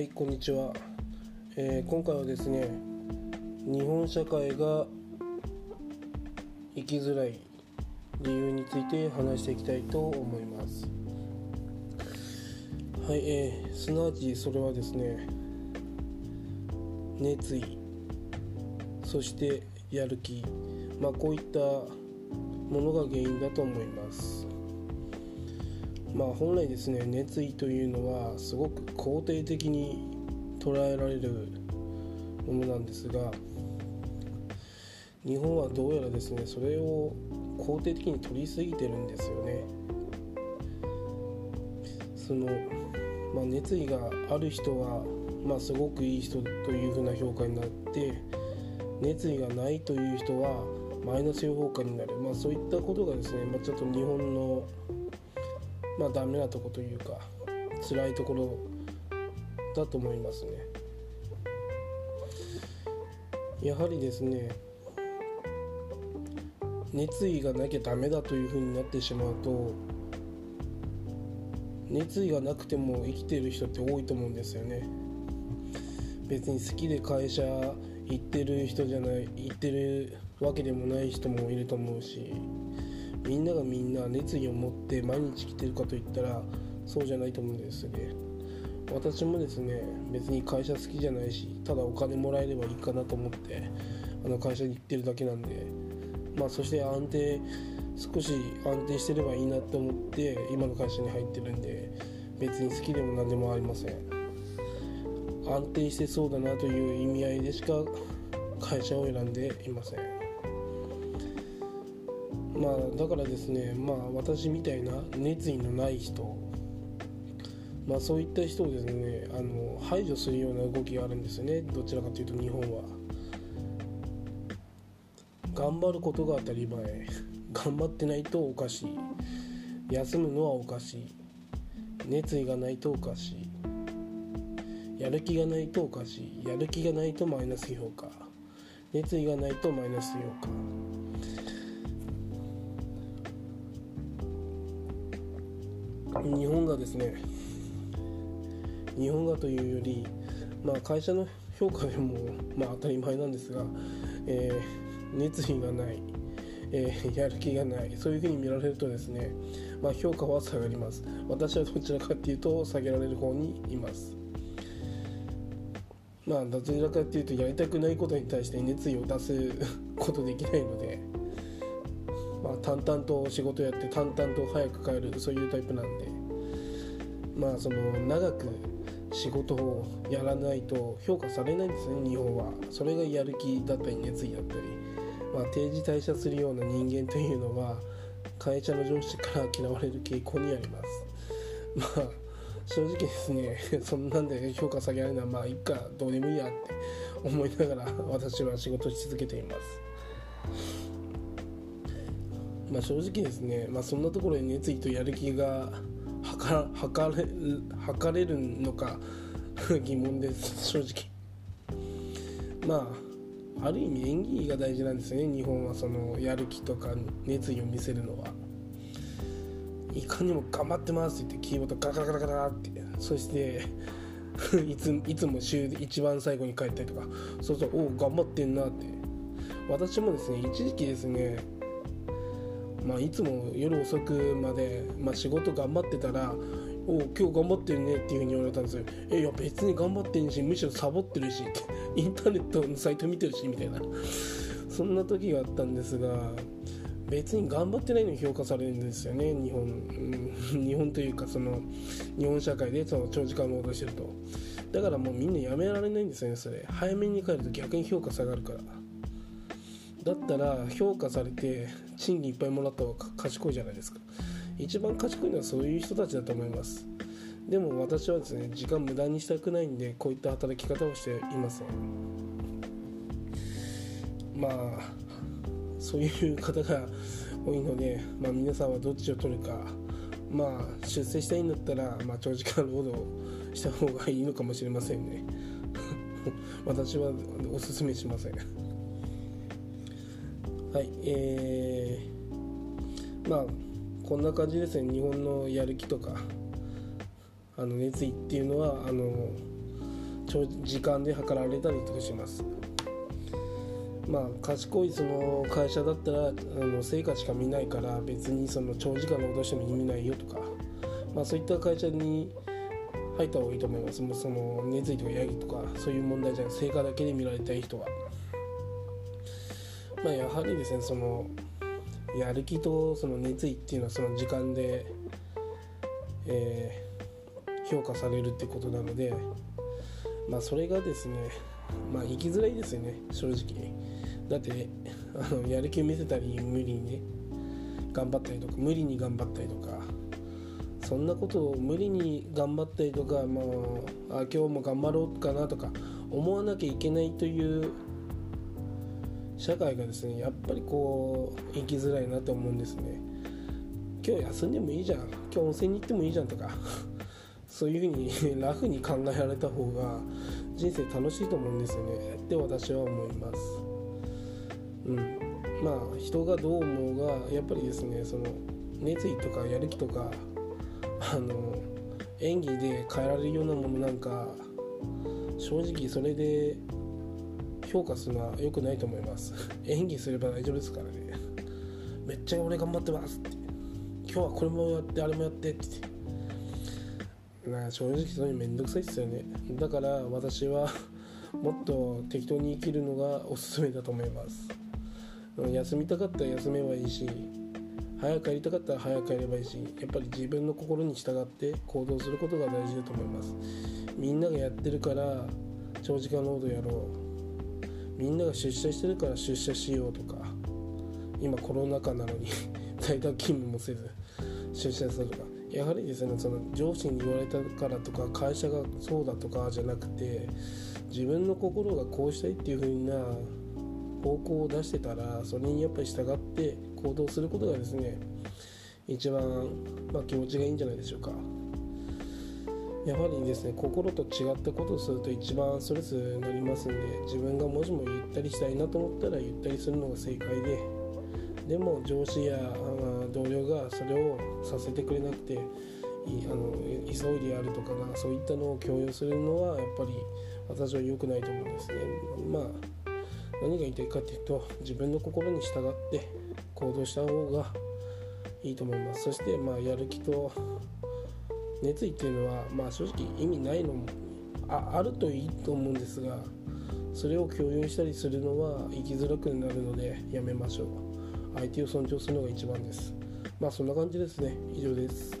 はいこんにちは、えー今回はですね日本社会が生きづらい理由について話していきたいと思います。はい、えーすなわちそれはですね熱意そしてやる気。まあこういったものが原因だと思います。まあ本来ですね熱意というのはすごく肯定的に捉えられるものなんですが日本はどうやらですねそれを肯定的に取りすぎてるんですよね。その、まあ、熱意がある人は、まあ、すごくいい人というふうな評価になって熱意がないという人はマイナス評価になる、まあ、そういったことがですね、まあ、ちょっと日本のまあダメなとこというか辛いところだと思いますね。やはりですね熱意がなきゃダメだというふうになってしまうと熱意がなくても生きてる人って多いと思うんですよね。別に好きで会社行ってる人じゃない行ってるわけでもない人もいると思うし。みんながみんな熱意を持って毎日来てるかといったらそうじゃないと思うんですね。私もですね別に会社好きじゃないしただお金もらえればいいかなと思ってあの会社に行ってるだけなんでまあそして安定少し安定してればいいなと思って今の会社に入ってるんで別に好きでも何でもありません。安定してそうだなという意味合いでしか会社を選んでいません。まあだからですねまあ私みたいな熱意のない人まあそういった人をですねあの排除するような動きがあるんですよね。どちらかというと日本は。頑張ることが当たり前。頑張ってないとおかしい。休むのはおかしい。熱意がないとおかしい。やる気がないとおかしい。やる気がないとマイナス評価。熱意がないとマイナス評価。日本がですね日本がというより、まあ、会社の評価でも、まあ、当たり前なんですが、えー熱意がない、えーやる気がないそういうふうに見られるとですね、まあ、評価は下がります。私はどちらかっていうと下げられる方にいます。まあどちらかっていうとやりたくないことに対して熱意を出すことできないのでまあ淡々と仕事やって淡々と早く帰るそういうタイプなんで。まあその長く仕事をやらないと評価されないんですね日本は。それがやる気だったり熱意だったり、まあ、定時退社するような人間というのは会社の上司から嫌われる傾向にあります。まあ正直ですねそんなんで評価下げられるのはまあいっかどうでもいいやって思いながら私は仕事し続けていますまあ正直ですね、まあ、そんなところで熱意とやる気が測測れ測れるのか 疑問です正直。まあある意味演技が大事なんですよね日本はそのやる気とか熱意を見せるのは。いかにも頑張ってますって言ってキーボードガラガラガラガラって。そして いついつも週で一番最後に帰ったりとか。そうそうおお頑張ってんなって。私もですね一時期ですねまあ、いつも夜遅くまで、まあ、仕事頑張ってたら「お今日頑張ってるね」っていうふうに言われたんですよ「えいや別に頑張ってんしむしろサボってるし」っ てインターネットのサイト見てるしみたいな。そんな時があったんですが別に頑張ってないのに評価されるんですよね日本、うん、日本というかその日本社会でその長時間労働してると。だからもうみんなやめられないんですよねそれ。早めに帰ると逆に評価下がるから。だったら評価されて賃金いっぱいもらった方が賢いじゃないですか。一番賢いのはそういう人たちだと思います。でも私はですね時間無駄にしたくないんでこういった働き方をしていませんまあそういう方が多いので、まあ、皆さんはどっちを取るか。まあ出世したいんだったら、まあ、長時間労働した方がいいのかもしれませんね。私はおすすめしません。はいえー、まあこんな感じですね。日本のやる気とかあの熱意っていうのはあの時間で測られたりとかします。まあ賢いその会社だったらあの成果しか見ないから別にその長時間労働しても意味ないよとか、まあ、そういった会社に入った方がいいと思います。もうその熱意とかやりとかそういう問題じゃない。成果だけで見られたい人は。まあやはりですねそのやる気とその熱意っていうのはその時間で、えー、評価されるってことなのでまあそれがですねまあ生きづらいですよね正直。だって、あのやる気を見せたり無理にね頑張ったりとか無理に頑張ったりとかそんなことを無理に頑張ったりとかもうあ今日も頑張ろうかなとか思わなきゃいけないという社会がですねやっぱりこう生きづらいなと思うんですね。今日休んでもいいじゃん。今日温泉に行ってもいいじゃんとか。そういうふうに ラフに考えられた方が人生楽しいと思うんですよね。って私は思います。うん。まあ人がどう思うがやっぱりですねその熱意とかやる気とかあの演技で変えられるようなものなんか正直それで評価するのは良くないと思います。演技すれば大丈夫ですからね。めっちゃ俺頑張ってますって。今日はこれもやってあれもやってって。な正直そういうめんどくさいですよね。だから私は もっと適当に生きるのがおすすめだと思います。休みたかったら休めばいいし早く帰りたかったら早く帰ればいいしやっぱり自分の心に従って行動することが大事だと思います。みんながやってるから長時間労働やろう。みんなが出社してるから出社しようとか今コロナ禍なのに 在宅勤務もせず出社するとかやはりですねその上司に言われたからとか会社がそうだとかじゃなくて自分の心がこうしたいっていう風な方向を出してたらそれにやっぱり従って行動することがですね一番、まあ、気持ちがいいんじゃないでしょうか。やはりですね心と違ったことをすると一番ストレスになりますんで自分がもしもゆったりしたいなと思ったらゆったりするのが正解ででも上司や同僚がそれをさせてくれなくてあの急いでやるとかがそういったのを強要するのはやっぱり私は良くないと思うんですね。まあ何が言いたいかっていうと自分の心に従って行動した方がいいと思います。そしてまあやる気と熱意っていうのは、まあ、正直意味ないのもああるといいと思うんですがそれを共有したりするのは生きづらくなるのでやめましょう。相手を尊重するのが一番です。まあそんな感じですね。以上です。